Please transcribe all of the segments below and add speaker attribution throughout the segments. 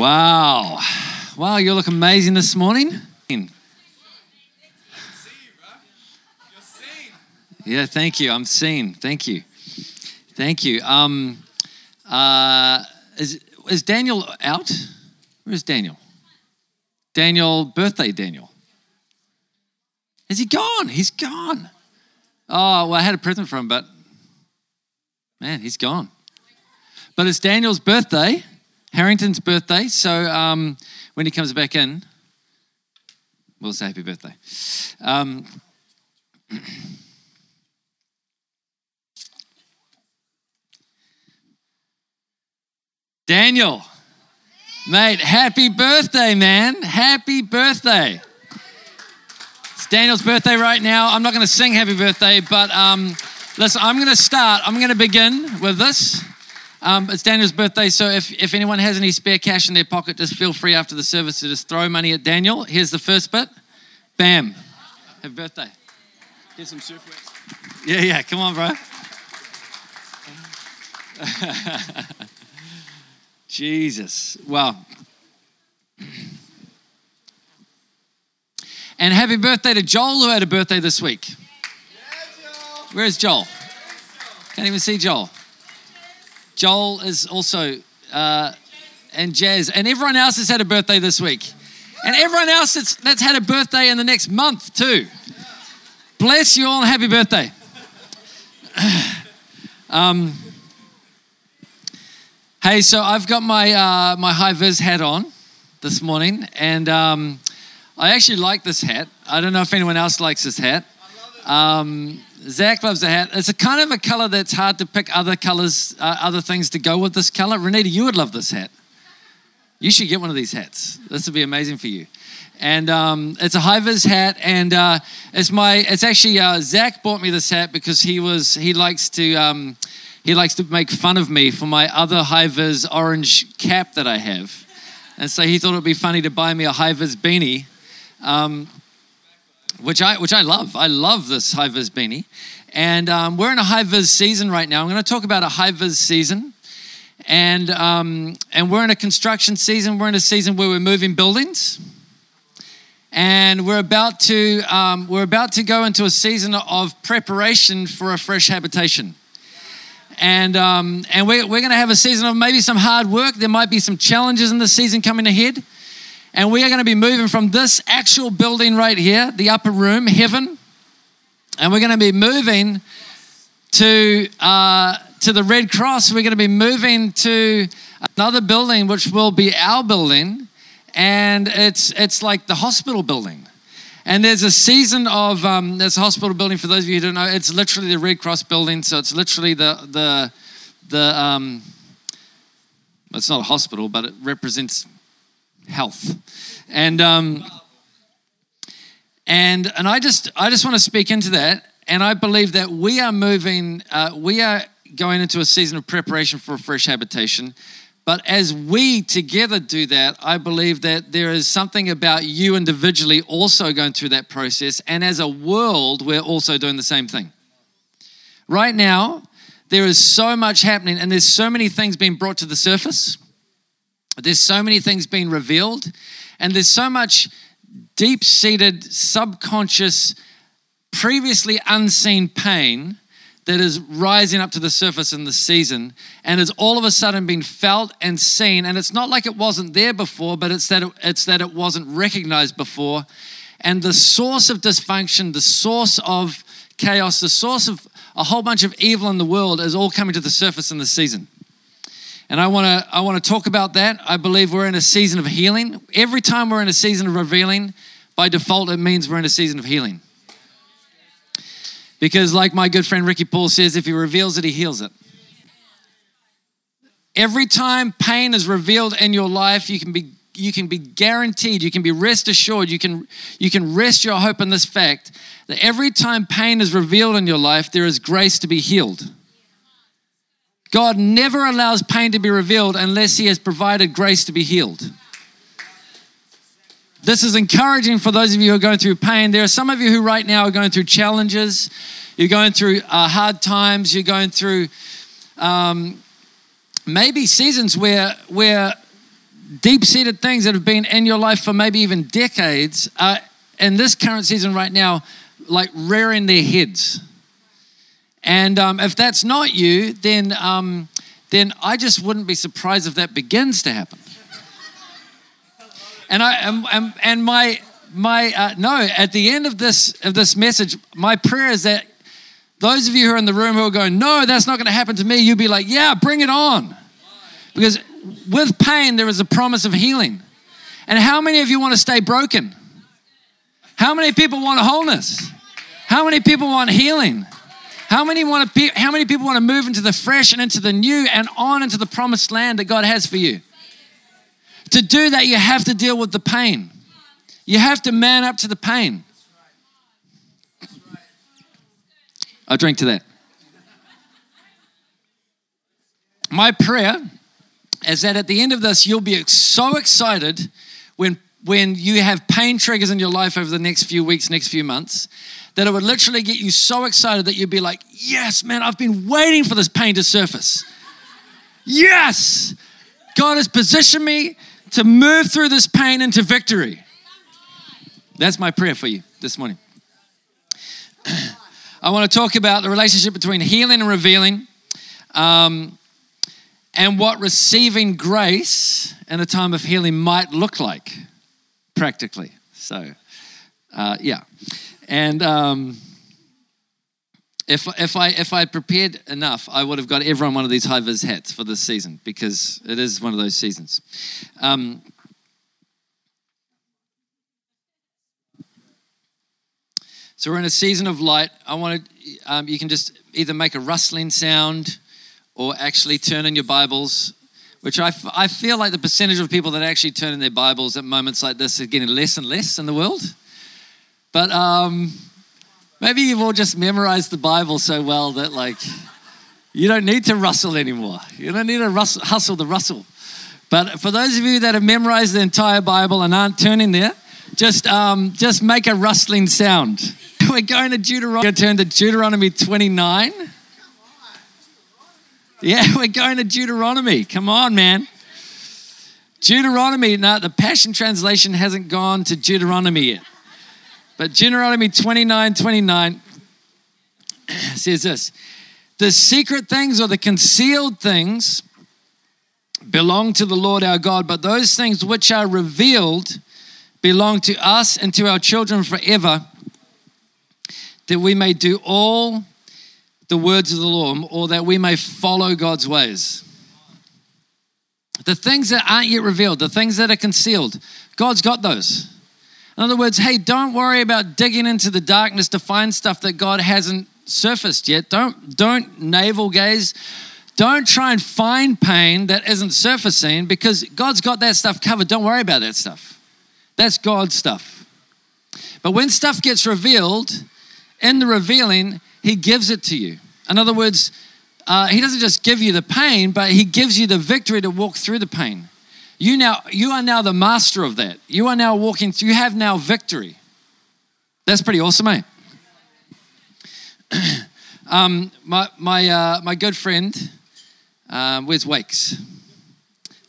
Speaker 1: Wow. Wow, you look amazing this morning. Yeah, thank you. I'm seen. Thank you. Thank you. Um, uh, is, is Daniel out? Where's Daniel? Daniel, birthday Daniel. Is he gone? He's gone. Oh, well, I had a present for him, but man, he's gone. But it's Daniel's birthday, Harrington's birthday. So um, when he comes back in, we'll say happy birthday. Um, Daniel, mate, happy birthday, man. Happy birthday. It's Daniel's birthday right now. I'm not going to sing happy birthday, but um, listen, I'm going to start. I'm going to begin with this. Um, it's Daniel's birthday, so if, if anyone has any spare cash in their pocket, just feel free after the service to just throw money at Daniel. Here's the first bit. Bam. Happy birthday.
Speaker 2: Get some surf
Speaker 1: Yeah, yeah, come on, bro. Jesus. Wow. And happy birthday to Joel, who had a birthday this week. Where's Joel? Can't even see Joel. Joel is also, uh, and Jazz, and everyone else has had a birthday this week. And everyone else that's, that's had a birthday in the next month, too. Bless you all happy birthday. um, Hey, so I've got my uh, my high vis hat on this morning, and um, I actually like this hat. I don't know if anyone else likes this hat. Um, Zach loves a hat. It's a kind of a color that's hard to pick other colors, uh, other things to go with this color. Renita, you would love this hat. You should get one of these hats. This would be amazing for you. And um, it's a high vis hat, and uh, it's my. It's actually uh, Zach bought me this hat because he was he likes to um, he likes to make fun of me for my other high vis orange cap that I have. And so he thought it would be funny to buy me a high vis beanie, um, which, I, which I love. I love this high vis beanie. And um, we're in a high vis season right now. I'm going to talk about a high vis season. And, um, and we're in a construction season. We're in a season where we're moving buildings. And we're about to, um, we're about to go into a season of preparation for a fresh habitation and um, and we're, we're going to have a season of maybe some hard work. There might be some challenges in the season coming ahead, and we are going to be moving from this actual building right here, the upper room, heaven, and we're going to be moving to uh, to the Red Cross. We're going to be moving to another building, which will be our building, and it's it's like the hospital building. And there's a season of um, there's a hospital building. For those of you who don't know, it's literally the Red Cross building. So it's literally the the the um, it's not a hospital, but it represents health. And um, and and I just I just want to speak into that. And I believe that we are moving. Uh, we are going into a season of preparation for a fresh habitation. But as we together do that, I believe that there is something about you individually also going through that process. And as a world, we're also doing the same thing. Right now, there is so much happening, and there's so many things being brought to the surface. There's so many things being revealed, and there's so much deep seated, subconscious, previously unseen pain that is rising up to the surface in the season and is all of a sudden being felt and seen. And it's not like it wasn't there before, but it's that it, it's that it wasn't recognized before. And the source of dysfunction, the source of chaos, the source of a whole bunch of evil in the world is all coming to the surface in the season. And I want to I want to talk about that. I believe we're in a season of healing. Every time we're in a season of revealing, by default it means we're in a season of healing. Because, like my good friend Ricky Paul says, if he reveals it, he heals it. Every time pain is revealed in your life, you can be you can be guaranteed, you can be rest assured, you can you can rest your hope in this fact that every time pain is revealed in your life, there is grace to be healed. God never allows pain to be revealed unless He has provided grace to be healed. This is encouraging for those of you who are going through pain. There are some of you who right now are going through challenges. You're going through uh, hard times. You're going through um, maybe seasons where where deep seated things that have been in your life for maybe even decades are in this current season right now, like rearing their heads. And um, if that's not you, then, um, then I just wouldn't be surprised if that begins to happen. And I and, and, my my uh, no at the end of this of this message, my prayer is that those of you who are in the room who are going, no, that's not going to happen to me, you'll be like, yeah, bring it on, because with pain there is a promise of healing. And how many of you want to stay broken? How many people want wholeness? How many people want healing? How many want to? How many people want to move into the fresh and into the new and on into the promised land that God has for you? To do that, you have to deal with the pain. You have to man up to the pain. I'll drink to that. My prayer is that at the end of this, you'll be so excited when, when you have pain triggers in your life over the next few weeks, next few months, that it would literally get you so excited that you'd be like, Yes, man, I've been waiting for this pain to surface. Yes, God has positioned me to move through this pain into victory. That's my prayer for you this morning. I want to talk about the relationship between healing and revealing, um, and what receiving grace in a time of healing might look like practically. So, uh, yeah. And um, if, if, I, if I prepared enough, I would have got everyone one of these high vis hats for this season because it is one of those seasons. Um, so we're in a season of light. I want to, um, you can just either make a rustling sound or actually turn in your Bibles, which I, f- I feel like the percentage of people that actually turn in their Bibles at moments like this is getting less and less in the world. But um, Maybe you've all just memorized the Bible so well that, like, you don't need to rustle anymore. You don't need to rustle, hustle the rustle. But for those of you that have memorized the entire Bible and aren't turning there, just, um, just make a rustling sound. We're going to Deuteronomy. We're going to turn to Deuteronomy 29. Yeah, we're going to Deuteronomy. Come on, man. Deuteronomy, now the Passion Translation hasn't gone to Deuteronomy yet. But Deuteronomy 29 29 says this The secret things or the concealed things belong to the Lord our God, but those things which are revealed belong to us and to our children forever, that we may do all the words of the Lord, or that we may follow God's ways. The things that aren't yet revealed, the things that are concealed, God's got those. In other words, hey, don't worry about digging into the darkness to find stuff that God hasn't surfaced yet. Don't, don't navel gaze. Don't try and find pain that isn't surfacing because God's got that stuff covered. Don't worry about that stuff. That's God's stuff. But when stuff gets revealed, in the revealing, He gives it to you. In other words, uh, He doesn't just give you the pain, but He gives you the victory to walk through the pain. You now you are now the master of that. You are now walking you have now victory. That's pretty awesome, eh? um, my my uh, my good friend, um, where's Wakes?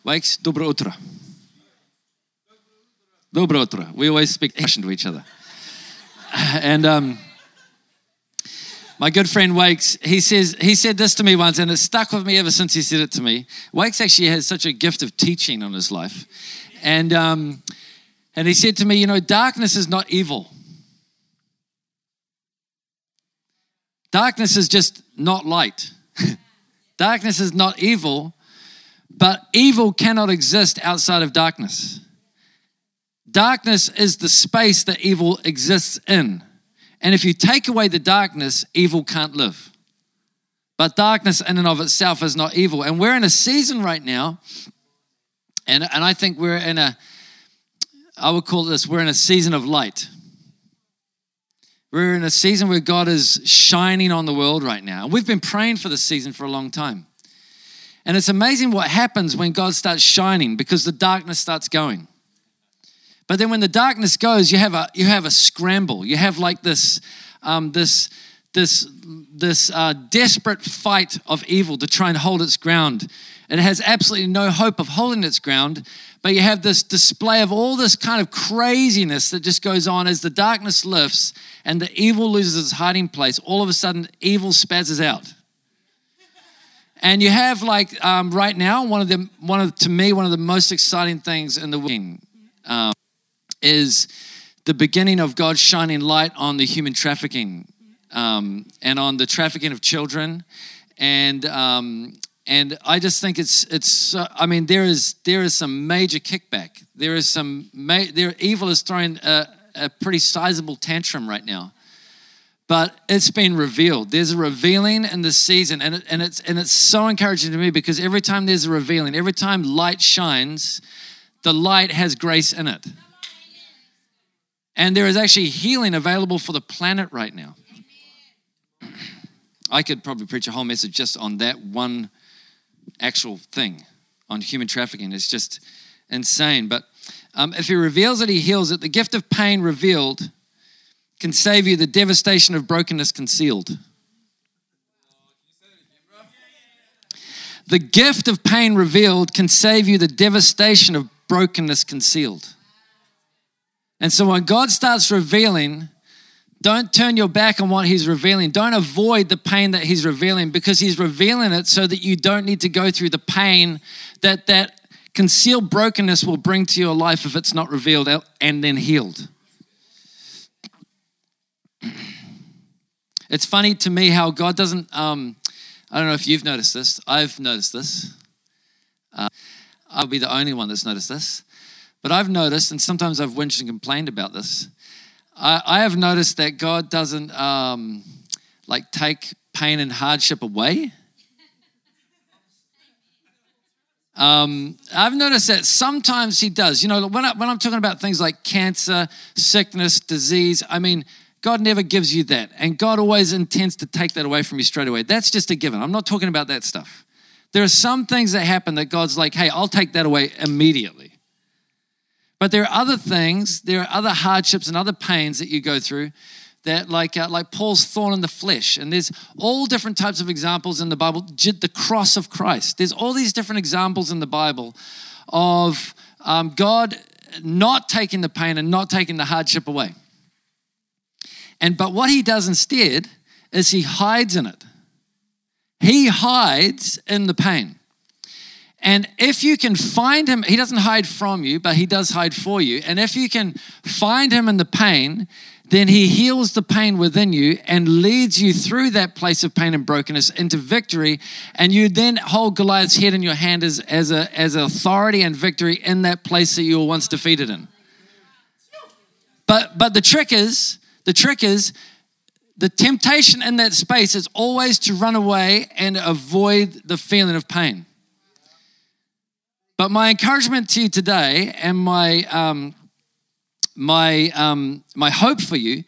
Speaker 1: Wakes, dobro utro. Dobro utro. We always speak Russian to each other. and um, my good friend Wakes, he says he said this to me once, and it stuck with me ever since he said it to me. Wakes actually has such a gift of teaching on his life, and um, and he said to me, you know, darkness is not evil. Darkness is just not light. darkness is not evil, but evil cannot exist outside of darkness. Darkness is the space that evil exists in. And if you take away the darkness, evil can't live. But darkness in and of itself is not evil. And we're in a season right now, and, and I think we're in a, I would call this, we're in a season of light. We're in a season where God is shining on the world right now. And we've been praying for this season for a long time. And it's amazing what happens when God starts shining because the darkness starts going. But then when the darkness goes, you have a you have a scramble. You have like this um, this this this uh, desperate fight of evil to try and hold its ground. It has absolutely no hope of holding its ground, but you have this display of all this kind of craziness that just goes on as the darkness lifts and the evil loses its hiding place. All of a sudden, evil spazzes out. And you have like um, right now one of the one of to me one of the most exciting things in the world um, is the beginning of God shining light on the human trafficking um, and on the trafficking of children and um, and I just think it's it's. Uh, I mean, there is there is some major kickback. There is some ma- there evil is throwing a, a pretty sizable tantrum right now, but it's been revealed. There's a revealing in the season, and it, and it's and it's so encouraging to me because every time there's a revealing, every time light shines, the light has grace in it, and there is actually healing available for the planet right now. I could probably preach a whole message just on that one actual thing on human trafficking. It's just insane. But um, if he reveals it, he heals it. The gift of pain revealed can save you the devastation of brokenness concealed. The gift of pain revealed can save you the devastation of brokenness concealed. And so when God starts revealing, don't turn your back on what he's revealing. Don't avoid the pain that he's revealing because he's revealing it so that you don't need to go through the pain that that concealed brokenness will bring to your life if it's not revealed and then healed. It's funny to me how God doesn't, um, I don't know if you've noticed this, I've noticed this. Uh, I'll be the only one that's noticed this. But I've noticed, and sometimes I've whinged and complained about this, I, I have noticed that God doesn't um, like take pain and hardship away. Um, I've noticed that sometimes he does. You know, when, I, when I'm talking about things like cancer, sickness, disease, I mean, God never gives you that. And God always intends to take that away from you straight away. That's just a given. I'm not talking about that stuff. There are some things that happen that God's like, hey, I'll take that away immediately. But there are other things, there are other hardships and other pains that you go through that like uh, like Paul's thorn in the flesh. And there's all different types of examples in the Bible. The cross of Christ. There's all these different examples in the Bible of um, God not taking the pain and not taking the hardship away. And but what he does instead is he hides in it. He hides in the pain and if you can find him, he doesn't hide from you, but he does hide for you. And if you can find him in the pain, then he heals the pain within you and leads you through that place of pain and brokenness into victory. And you then hold Goliath's head in your hand as, as, a, as authority and victory in that place that you were once defeated in. But, but the trick is, the trick is, the temptation in that space is always to run away and avoid the feeling of pain. But my encouragement to you today and my, um, my, um, my hope for you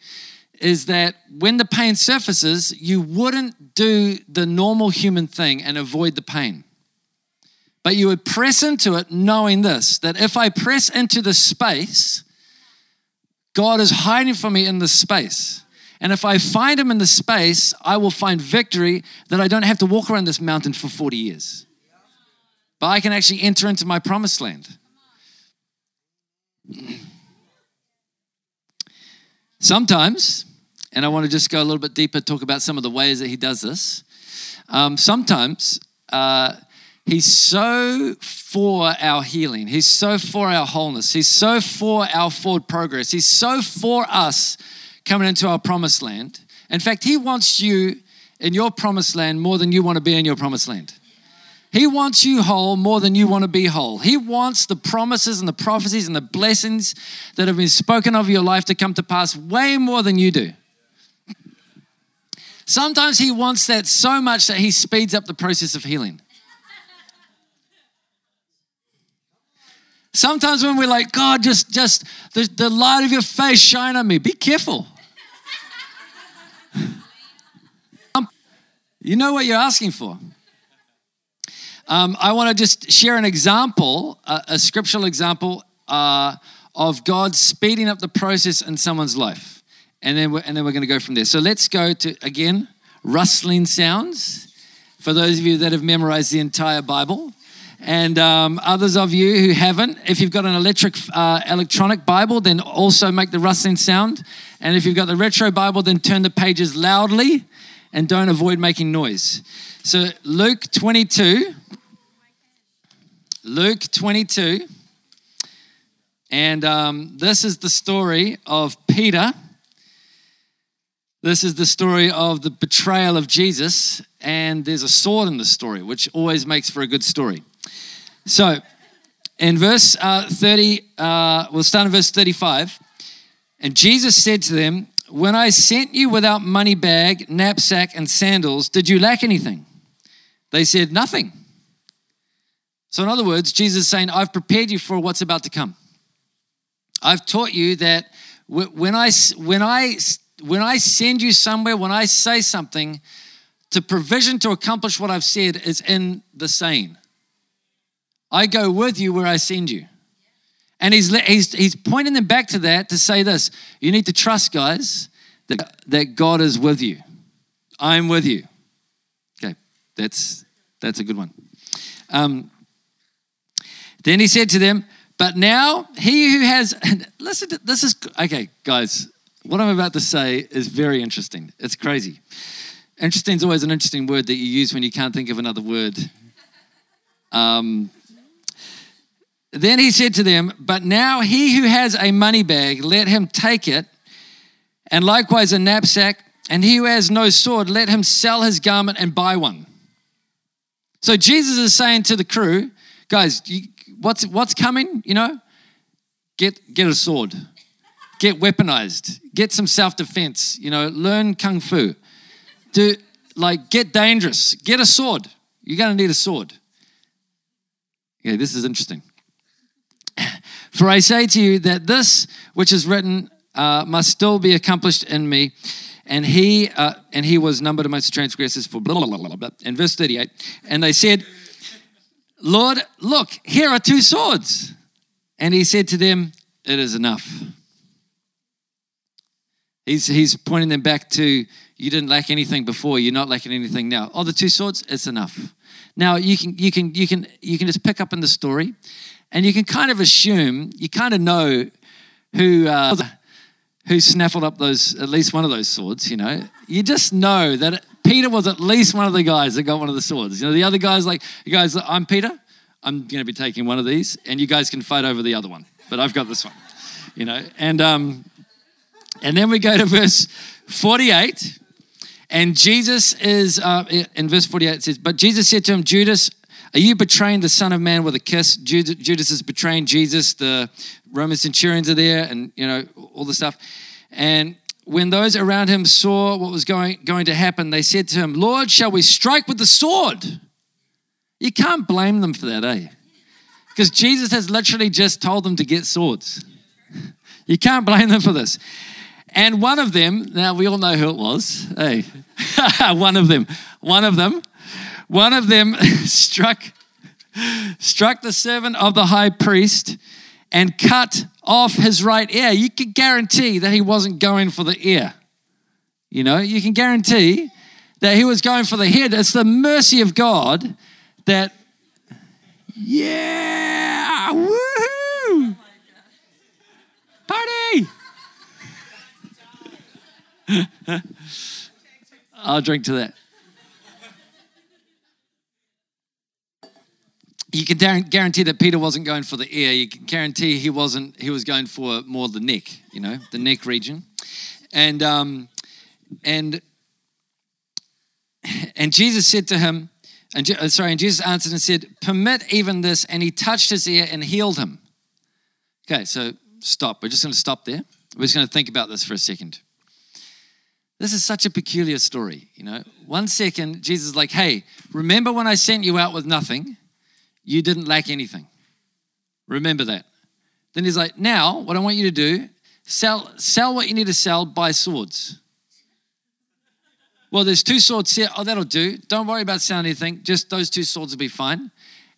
Speaker 1: is that when the pain surfaces, you wouldn't do the normal human thing and avoid the pain. But you would press into it knowing this that if I press into the space, God is hiding from me in the space. And if I find him in the space, I will find victory that I don't have to walk around this mountain for 40 years but I can actually enter into my promised land. Sometimes, and I want to just go a little bit deeper, talk about some of the ways that he does this. Um, sometimes uh, he's so for our healing, he's so for our wholeness, he's so for our forward progress, he's so for us coming into our promised land. In fact, he wants you in your promised land more than you want to be in your promised land. He wants you whole more than you want to be whole. He wants the promises and the prophecies and the blessings that have been spoken of your life to come to pass way more than you do. Sometimes He wants that so much that He speeds up the process of healing. Sometimes when we're like, God, just, just the, the light of your face shine on me, be careful. Um, you know what you're asking for. Um, I want to just share an example, a, a scriptural example uh, of God speeding up the process in someone's life. And then, we're, and then we're going to go from there. So let's go to, again, rustling sounds for those of you that have memorized the entire Bible. And um, others of you who haven't, if you've got an electric, uh, electronic Bible, then also make the rustling sound. And if you've got the retro Bible, then turn the pages loudly and don't avoid making noise. So, Luke 22. Luke 22. And um, this is the story of Peter. This is the story of the betrayal of Jesus. And there's a sword in the story, which always makes for a good story. So, in verse uh, 30, uh, we'll start in verse 35. And Jesus said to them, When I sent you without money bag, knapsack, and sandals, did you lack anything? They said, Nothing. So, in other words, Jesus is saying, I've prepared you for what's about to come. I've taught you that when I, when I, when I send you somewhere, when I say something, to provision to accomplish what I've said is in the saying. I go with you where I send you. And he's, he's, he's pointing them back to that to say this you need to trust, guys, that, that God is with you. I'm with you. Okay, that's, that's a good one. Um, then he said to them, But now he who has, listen, to, this is, okay, guys, what I'm about to say is very interesting. It's crazy. Interesting is always an interesting word that you use when you can't think of another word. Um, then he said to them, But now he who has a money bag, let him take it, and likewise a knapsack, and he who has no sword, let him sell his garment and buy one. So Jesus is saying to the crew, guys, you, what's what's coming? You know, get get a sword, get weaponized, get some self defense. You know, learn kung fu. Do like get dangerous. Get a sword. You're gonna need a sword. Yeah, this is interesting. For I say to you that this which is written uh, must still be accomplished in me. And he uh, and he was numbered amongst the transgressors for blah, blah, blah, blah, blah. In verse 38, and they said, Lord, look, here are two swords. And he said to them, It is enough. He's, he's pointing them back to, You didn't lack anything before, you're not lacking anything now. Oh, the two swords, it's enough. Now you can you can you can you can just pick up in the story and you can kind of assume, you kind of know who, uh, who snaffled up those, at least one of those swords, you know. You just know that Peter was at least one of the guys that got one of the swords. You know, the other guys, like, you guys, I'm Peter, I'm going to be taking one of these, and you guys can fight over the other one, but I've got this one, you know. And, um, and then we go to verse 48. And Jesus is, uh, in verse 48, it says, But Jesus said to him, Judas, are you betraying the Son of Man with a kiss? Judas is betraying Jesus. The Roman centurions are there, and you know all the stuff. And when those around him saw what was going, going to happen, they said to him, Lord, shall we strike with the sword? You can't blame them for that, eh? Because Jesus has literally just told them to get swords. You can't blame them for this. And one of them, now we all know who it was. Hey, one of them, one of them one of them struck, struck the servant of the high priest and cut off his right ear. You can guarantee that he wasn't going for the ear. You know, you can guarantee that he was going for the head. It's the mercy of God that, yeah, woohoo, party. I'll drink to that. You can guarantee that Peter wasn't going for the ear. You can guarantee he wasn't. He was going for more the neck. You know, the neck region, and um, and and Jesus said to him, and uh, sorry, and Jesus answered and said, "Permit even this." And he touched his ear and healed him. Okay, so stop. We're just going to stop there. We're just going to think about this for a second. This is such a peculiar story, you know. One second, Jesus is like, "Hey, remember when I sent you out with nothing?" You didn't lack anything. Remember that. Then he's like, now what I want you to do, sell, sell what you need to sell, buy swords. Well, there's two swords here. Oh, that'll do. Don't worry about selling anything. Just those two swords will be fine.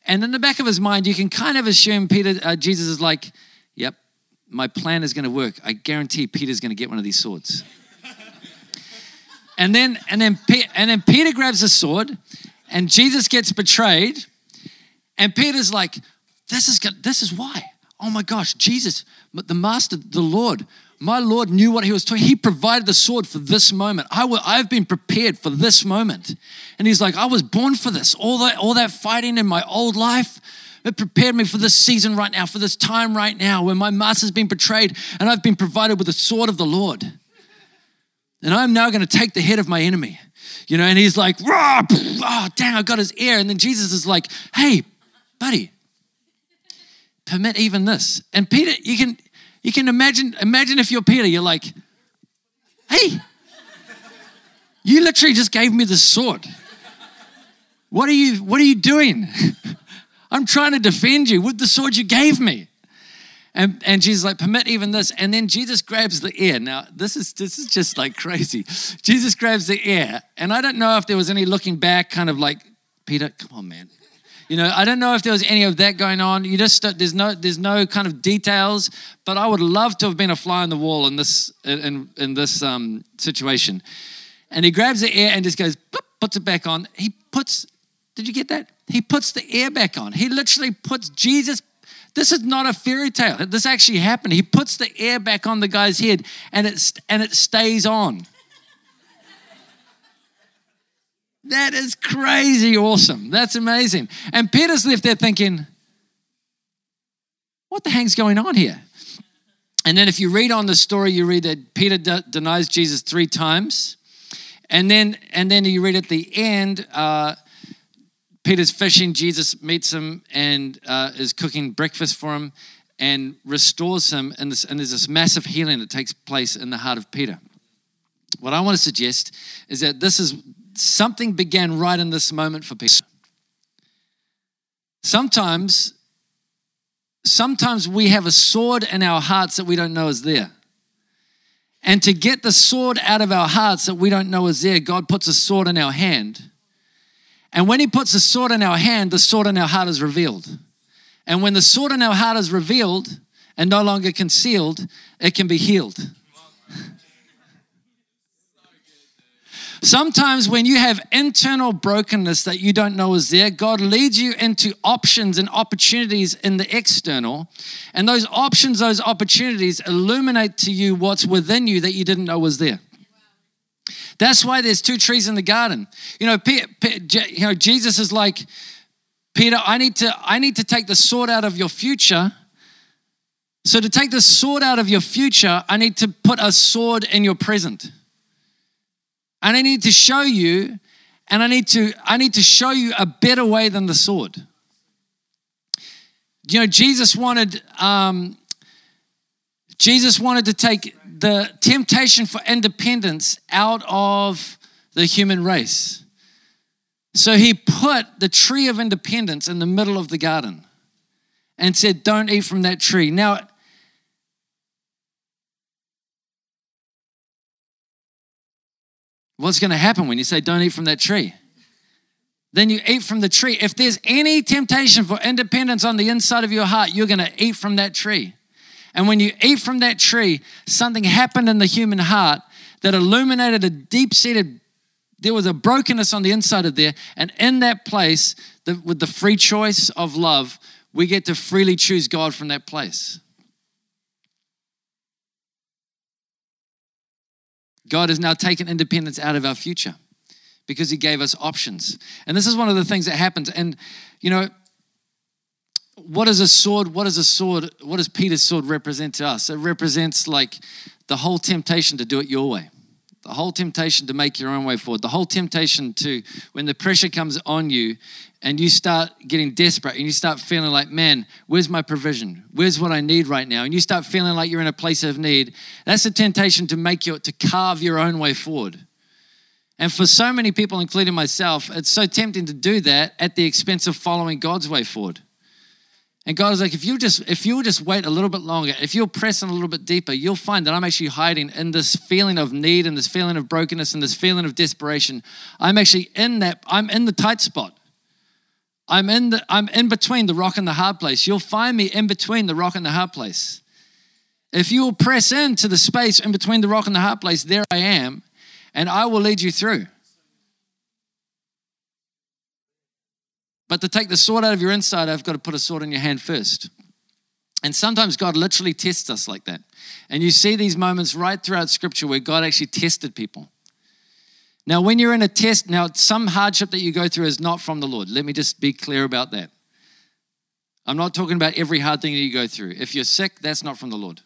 Speaker 1: And in the back of his mind, you can kind of assume Peter, uh, Jesus is like, yep, my plan is going to work. I guarantee Peter's going to get one of these swords. and then, and then, and then Peter grabs a sword, and Jesus gets betrayed And Peter's like, this is, this is why. Oh my gosh, Jesus, the Master, the Lord, my Lord knew what he was talking. He provided the sword for this moment. I've been prepared for this moment. And he's like, I was born for this. All that, all that fighting in my old life, it prepared me for this season right now, for this time right now when my master's been betrayed and I've been provided with the sword of the Lord. And I'm now going to take the head of my enemy. You know, and he's like, oh, dang, I got his ear. And then Jesus is like, hey, buddy, permit even this. And Peter, you can you can imagine imagine if you're Peter, you're like, hey, you literally just gave me the sword. What are you what are you doing? I'm trying to defend you with the sword you gave me. And, and Jesus like, permit even this. And then Jesus grabs the ear. Now, this is this is just like crazy. Jesus grabs the ear. And I don't know if there was any looking back, kind of like, Peter, come on, man. You know, I don't know if there was any of that going on. You just there's no there's no kind of details, but I would love to have been a fly on the wall in this in in this um, situation. And he grabs the air and just goes, puts it back on. He puts. Did you get that? He puts the air back on. He literally puts Jesus. This is not a fairy tale. This actually happened. He puts the air back on the guy's head, and it and it stays on. That is crazy awesome. That's amazing. And Peter's left there thinking, what the heck's going on here? And then if you read on the story, you read that Peter de- denies Jesus three times. And then, and then you read at the end, uh, Peter's fishing. Jesus meets him and uh, is cooking breakfast for him and restores him. And, this, and there's this massive healing that takes place in the heart of Peter. What I want to suggest is that this is something began right in this moment for Peter. Sometimes, sometimes we have a sword in our hearts that we don't know is there. And to get the sword out of our hearts that we don't know is there, God puts a sword in our hand. And when He puts a sword in our hand, the sword in our heart is revealed. And when the sword in our heart is revealed and no longer concealed, it can be healed. Sometimes, when you have internal brokenness that you don't know is there, God leads you into options and opportunities in the external. And those options, those opportunities illuminate to you what's within you that you didn't know was there. That's why there's two trees in the garden. You know, you know, Jesus is like, Peter, I need to, I need to take the sword out of your future. So to take the sword out of your future, I need to put a sword in your present and I need to show you, and I need to, I need to show you a better way than the sword. You know, Jesus wanted, um, Jesus wanted to take the temptation for independence out of the human race. So he put the tree of independence in the middle of the garden and said, Don't eat from that tree. Now, What's going to happen when you say, don't eat from that tree? Then you eat from the tree. If there's any temptation for independence on the inside of your heart, you're going to eat from that tree. And when you eat from that tree, something happened in the human heart that illuminated a deep seated, there was a brokenness on the inside of there. And in that place, the, with the free choice of love, we get to freely choose God from that place. God has now taken independence out of our future because he gave us options. And this is one of the things that happens. And, you know, what is a sword? What is a sword? What does Peter's sword represent to us? It represents like the whole temptation to do it your way, the whole temptation to make your own way forward, the whole temptation to, when the pressure comes on you and you start getting desperate and you start feeling like, man, where's my provision? Where's what I need right now? And you start feeling like you're in a place of need. That's a temptation to make you, to carve your own way forward. And for so many people, including myself, it's so tempting to do that at the expense of following God's way forward. And God is like, if you just if you just wait a little bit longer, if you'll press in a little bit deeper, you'll find that I'm actually hiding in this feeling of need and this feeling of brokenness and this feeling of desperation. I'm actually in that, I'm in the tight spot. I'm in the I'm in between the rock and the hard place. You'll find me in between the rock and the hard place. If you will press into the space in between the rock and the hard place, there I am, and I will lead you through. But to take the sword out of your inside, I've got to put a sword in your hand first. And sometimes God literally tests us like that. And you see these moments right throughout Scripture where God actually tested people. Now, when you're in a test, now some hardship that you go through is not from the Lord. Let me just be clear about that. I'm not talking about every hard thing that you go through. If you're sick, that's not from the Lord.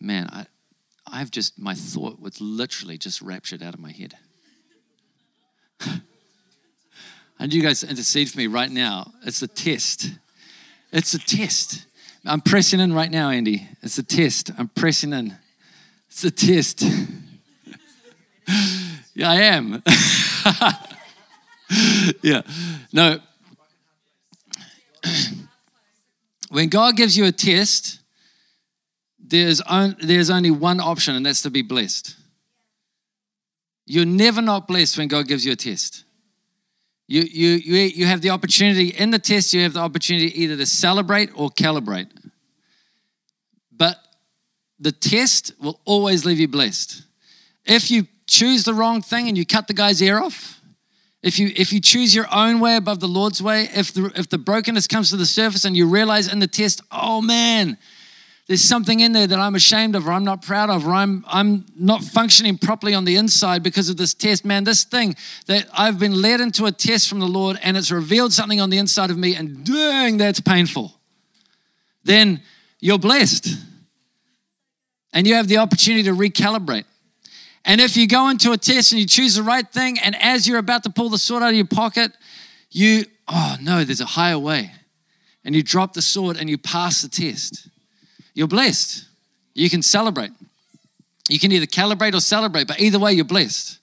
Speaker 1: Man, I, I've just, my thought was literally just raptured out of my head. and you guys to intercede for me right now. It's a test. It's a test. I'm pressing in right now, Andy. It's a test. I'm pressing in. It's a test. yeah, I am. yeah. No. when God gives you a test, there's, on, there's only one option, and that's to be blessed. You're never not blessed when God gives you a test. You, you, you, you have the opportunity, in the test, you have the opportunity either to celebrate or calibrate. But the test will always leave you blessed. If you choose the wrong thing and you cut the guy's ear off, if you if you choose your own way above the Lord's way, if the if the brokenness comes to the surface and you realize in the test, oh man, there's something in there that I'm ashamed of or I'm not proud of or I'm, I'm not functioning properly on the inside because of this test. Man, this thing that I've been led into a test from the Lord and it's revealed something on the inside of me and dang, that's painful. Then you're blessed. And you have the opportunity to recalibrate. And if you go into a test and you choose the right thing, and as you're about to pull the sword out of your pocket, you, oh no, there's a higher way. And you drop the sword and you pass the test you're blessed. You can celebrate. You can either calibrate or celebrate, but either way, you're blessed.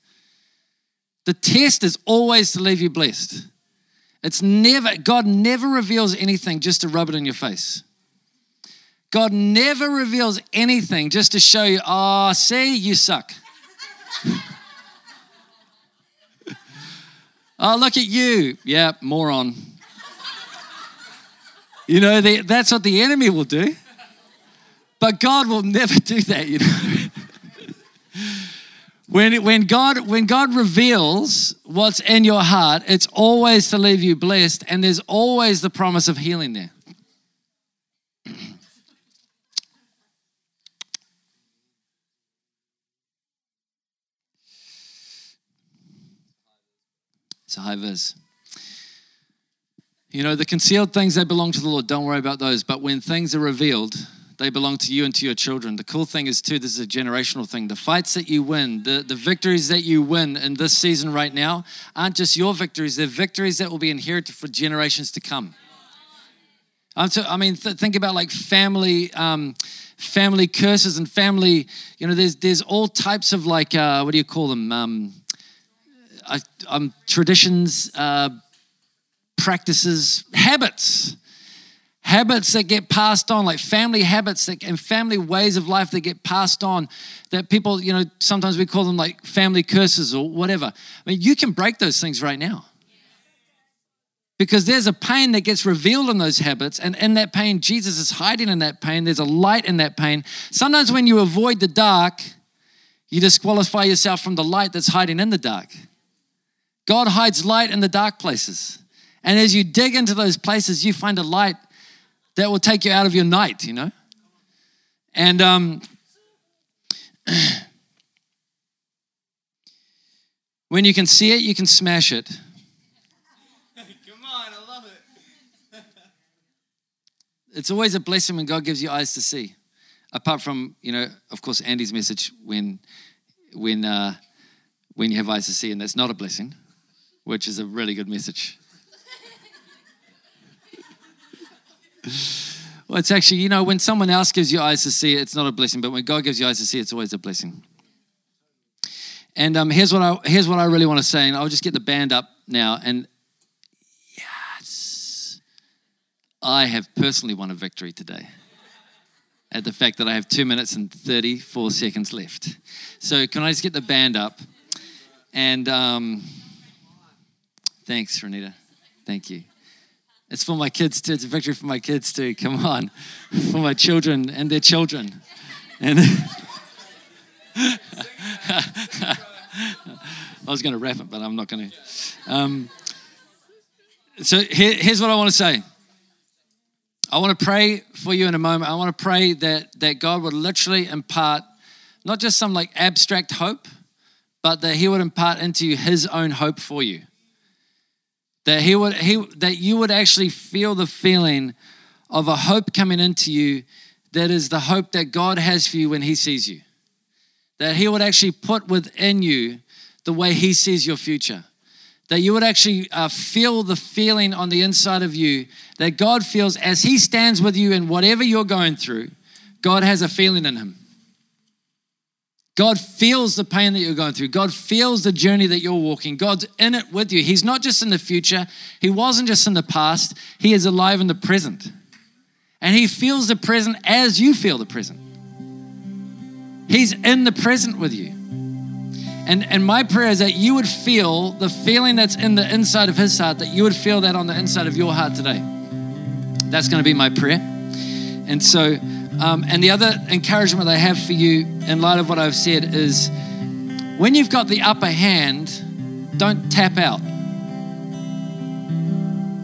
Speaker 1: The test is always to leave you blessed. It's never, God never reveals anything just to rub it in your face. God never reveals anything just to show you, oh, see, you suck. oh, look at you. Yeah, moron. You know, that's what the enemy will do. But God will never do that, you know. when, when, God, when God reveals what's in your heart, it's always to leave you blessed, and there's always the promise of healing there. A high vis. You know, the concealed things they belong to the Lord, don't worry about those. But when things are revealed, they belong to you and to your children. The cool thing is, too, this is a generational thing. The fights that you win, the, the victories that you win in this season right now, aren't just your victories, they're victories that will be inherited for generations to come. I mean, th- think about like family, um, family curses and family. You know, there's there's all types of like uh, what do you call them? Um, I, um, traditions, uh, practices, habits habits that get passed on like family habits that, and family ways of life that get passed on that people you know sometimes we call them like family curses or whatever. I mean you can break those things right now. Because there's a pain that gets revealed in those habits and in that pain jesus is hiding in that pain. There's a light in that pain. Sometimes when you avoid the dark you disqualify yourself from the light that's hiding in the dark. God hides light in the dark places. And as you dig into those places you find a light that will take you out of your night, you know? And um, when you can see it, you can smash it.
Speaker 2: Come on, I love it.
Speaker 1: it's always a blessing when God gives you eyes to see. Apart from, you know, of course, Andy's message when, when, uh, when you have eyes to see, and that's not a blessing, which is a really good message. Well, it's actually, you know, when someone else gives you eyes to see, it's not a blessing, but when God gives you eyes to see, it's always a blessing. And um, here's what I here's what I really want to say, and I'll just get the band up now. And yes, I have personally won a victory today at the fact that I have two minutes and 34 seconds left. So can I just get the band up? And um, thanks, Renita. Thank you. It's for my kids too. It's a victory for my kids too. Come on. For my children and their children. And I was going to wrap it, but I'm not going to. Um, so here, here's what I want to say. I want to pray for you in a moment. I want to pray that, that God would literally impart not just some like abstract hope, but that He would impart into you His own hope for you. That He would He that you would actually feel the feeling of a hope coming into you that is the hope that God has for you when He sees you. That He would actually put within you the way He sees your future that you would actually uh, feel the feeling on the inside of you that God feels as He stands with you in whatever you're going through. God has a feeling in Him. God feels the pain that you're going through. God feels the journey that you're walking. God's in it with you. He's not just in the future, He wasn't just in the past, He is alive in the present. And He feels the present as you feel the present. He's in the present with you. And, and my prayer is that you would feel the feeling that's in the inside of his heart, that you would feel that on the inside of your heart today. That's going to be my prayer. And so, um, and the other encouragement I have for you in light of what I've said is when you've got the upper hand, don't tap out.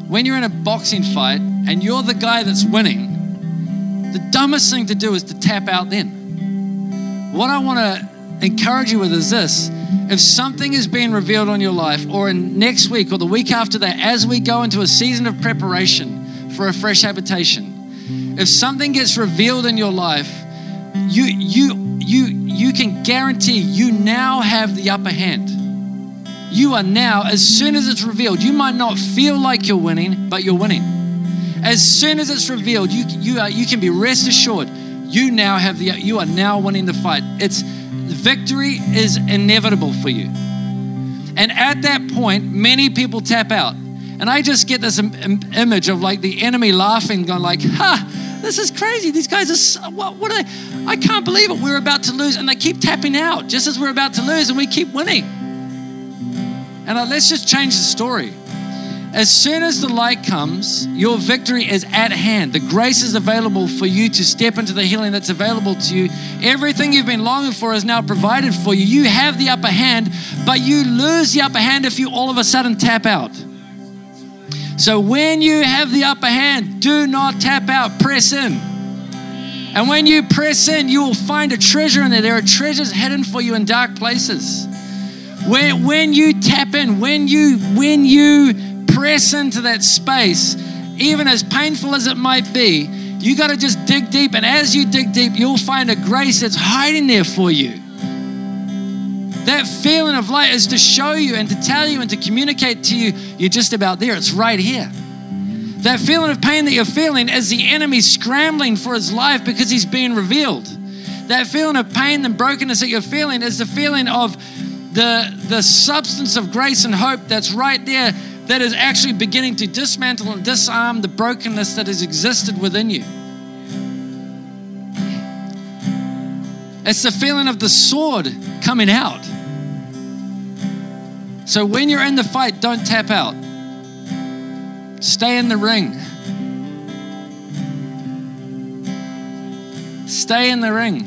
Speaker 1: When you're in a boxing fight and you're the guy that's winning, the dumbest thing to do is to tap out then. What I want to encourage you with is this if something is being revealed on your life, or in next week or the week after that, as we go into a season of preparation for a fresh habitation, if something gets revealed in your life, you you you you can guarantee you now have the upper hand. You are now, as soon as it's revealed, you might not feel like you're winning, but you're winning. As soon as it's revealed, you you are, you can be rest assured you now have the you are now winning the fight. It's victory is inevitable for you. And at that point, many people tap out. And I just get this Im- image of like the enemy laughing, going like, "Ha, this is crazy. These guys are so, what? What are they? I can't believe it. We're about to lose, and they keep tapping out just as we're about to lose, and we keep winning." And let's just change the story. As soon as the light comes, your victory is at hand. The grace is available for you to step into the healing that's available to you. Everything you've been longing for is now provided for you. You have the upper hand, but you lose the upper hand if you all of a sudden tap out. So when you have the upper hand, do not tap out, press in. And when you press in, you will find a treasure in there. There are treasures hidden for you in dark places. When, when you tap in, when you when you press into that space, even as painful as it might be, you got to just dig deep. And as you dig deep, you'll find a grace that's hiding there for you. That feeling of light is to show you and to tell you and to communicate to you, you're just about there. It's right here. That feeling of pain that you're feeling is the enemy scrambling for his life because he's being revealed. That feeling of pain and brokenness that you're feeling is the feeling of the, the substance of grace and hope that's right there that is actually beginning to dismantle and disarm the brokenness that has existed within you. It's the feeling of the sword coming out. So when you're in the fight, don't tap out. Stay in the ring. Stay in the ring.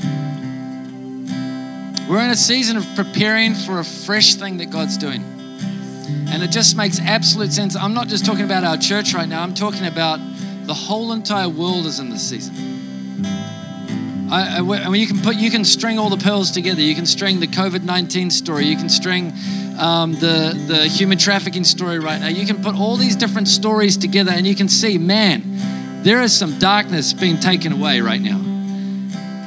Speaker 1: We're in a season of preparing for a fresh thing that God's doing. And it just makes absolute sense. I'm not just talking about our church right now, I'm talking about the whole entire world is in this season. I, I, I mean, you can put, you can string all the pearls together. You can string the COVID 19 story. You can string um, the the human trafficking story right now. You can put all these different stories together, and you can see, man, there is some darkness being taken away right now,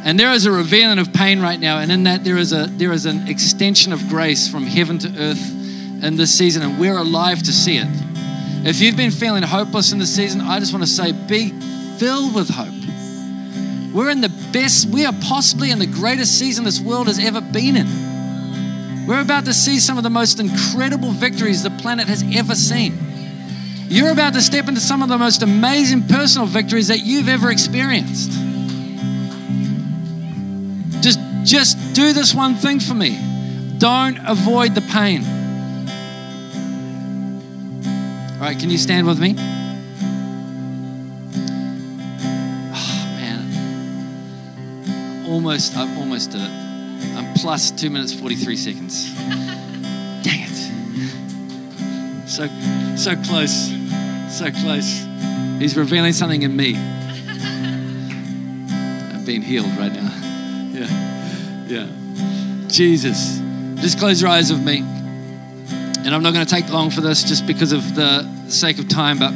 Speaker 1: and there is a revealing of pain right now, and in that there is a there is an extension of grace from heaven to earth in this season, and we're alive to see it. If you've been feeling hopeless in this season, I just want to say, be filled with hope. We're in the best, we are possibly in the greatest season this world has ever been in. We're about to see some of the most incredible victories the planet has ever seen. You're about to step into some of the most amazing personal victories that you've ever experienced. Just, just do this one thing for me. Don't avoid the pain. All right, can you stand with me? Oh, man. Almost, I almost did it. Plus two minutes, 43 seconds. Dang it. So, so close. So close. He's revealing something in me. I'm being healed right now. Yeah. Yeah. Jesus. Just close your eyes with me. And I'm not going to take long for this just because of the sake of time, but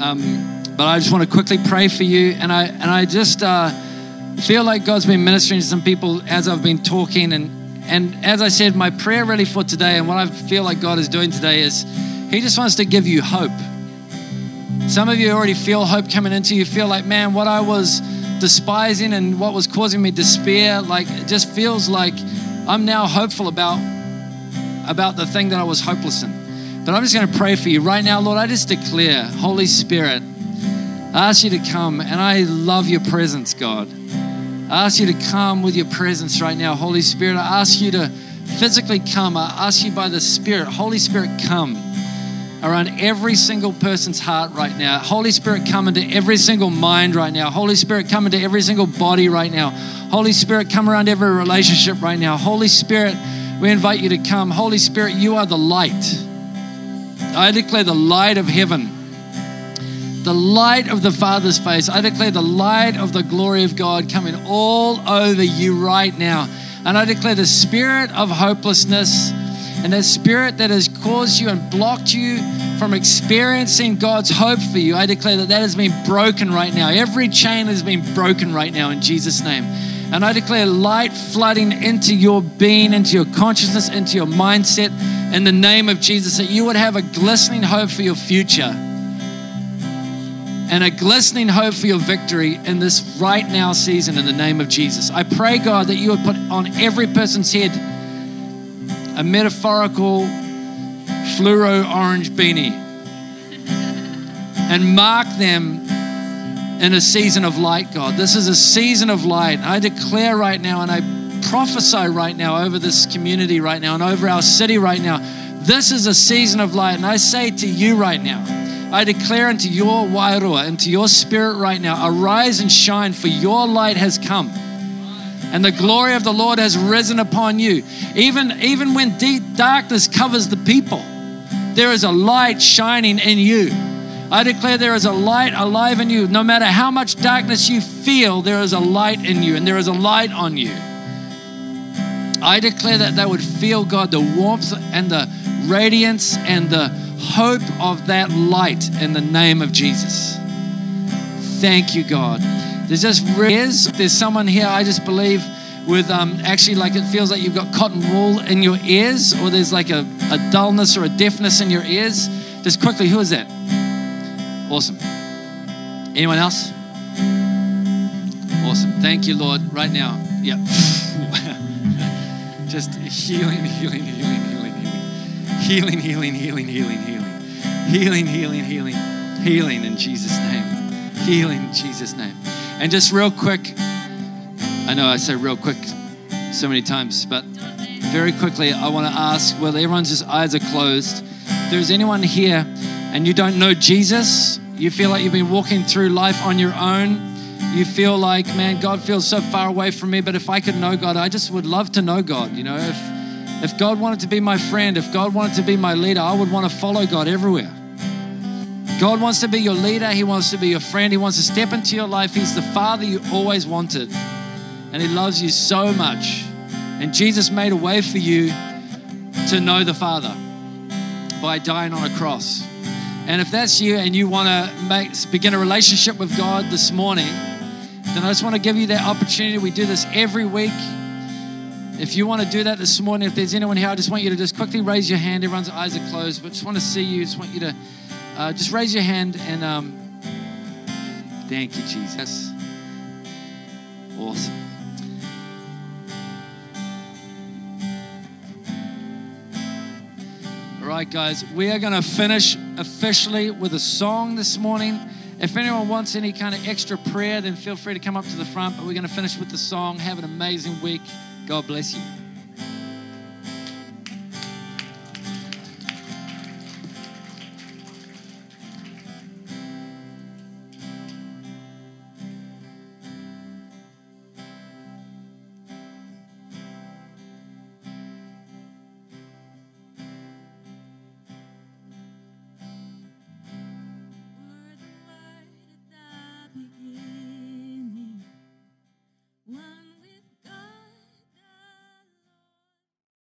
Speaker 1: um, but I just want to quickly pray for you. And I and I just uh, feel like God's been ministering to some people as I've been talking. And and as I said, my prayer really for today and what I feel like God is doing today is He just wants to give you hope. Some of you already feel hope coming into you. Feel like, man, what I was despising and what was causing me despair, like it just feels like I'm now hopeful about about the thing that I was hopeless in. But I'm just going to pray for you right now, Lord. I just declare, Holy Spirit, I ask you to come, and I love your presence, God. I ask you to come with your presence right now, Holy Spirit. I ask you to physically come. I ask you by the Spirit, Holy Spirit, come around every single person's heart right now. Holy Spirit, come into every single mind right now. Holy Spirit, come into every single body right now. Holy Spirit, come around every relationship right now. Holy Spirit, we invite you to come. Holy Spirit, you are the light. I declare the light of heaven, the light of the Father's face. I declare the light of the glory of God coming all over you right now. And I declare the spirit of hopelessness and that spirit that has caused you and blocked you from experiencing God's hope for you, I declare that that has been broken right now. Every chain has been broken right now in Jesus' name. And I declare light flooding into your being, into your consciousness, into your mindset in the name of Jesus, that you would have a glistening hope for your future and a glistening hope for your victory in this right now season in the name of Jesus. I pray, God, that you would put on every person's head a metaphorical fluoro orange beanie and mark them in a season of light, God. This is a season of light. I declare right now and I prophesy right now over this community right now and over our city right now. This is a season of light. And I say to you right now, I declare into your wairua, into your spirit right now, arise and shine, for your light has come. And the glory of the Lord has risen upon you. Even, even when deep darkness covers the people, there is a light shining in you. I declare there is a light alive in you. No matter how much darkness you feel, there is a light in you and there is a light on you. I declare that they would feel, God, the warmth and the radiance and the hope of that light in the name of Jesus. Thank you, God. There's just is there's someone here, I just believe, with um, actually like it feels like you've got cotton wool in your ears, or there's like a, a dullness or a deafness in your ears. Just quickly, who is that? Awesome. Anyone else? Awesome. Thank you, Lord. Right now. Yep. Just healing, healing, healing, healing, healing. Healing, healing, healing, healing, healing. Healing, healing, in Jesus' name. Healing in Jesus' name. And just real quick, I know I say real quick so many times, but very quickly, I want to ask while everyone's just eyes are closed, if there's anyone here and you don't know Jesus, you feel like you've been walking through life on your own, you feel like, man, God feels so far away from me, but if I could know God, I just would love to know God. You know, if, if God wanted to be my friend, if God wanted to be my leader, I would want to follow God everywhere. God wants to be your leader, He wants to be your friend, He wants to step into your life. He's the Father you always wanted, and He loves you so much. And Jesus made a way for you to know the Father by dying on a cross. And if that's you and you want to make begin a relationship with God this morning, then I just want to give you that opportunity. We do this every week. If you want to do that this morning, if there's anyone here, I just want you to just quickly raise your hand. Everyone's eyes are closed, but just want to see you. Just want you to uh, just raise your hand and um, thank you, Jesus. Awesome. All right, guys, we are going to finish officially with a song this morning. If anyone wants any kind of extra prayer, then feel free to come up to the front. But we're going to finish with the song. Have an amazing week. God bless you.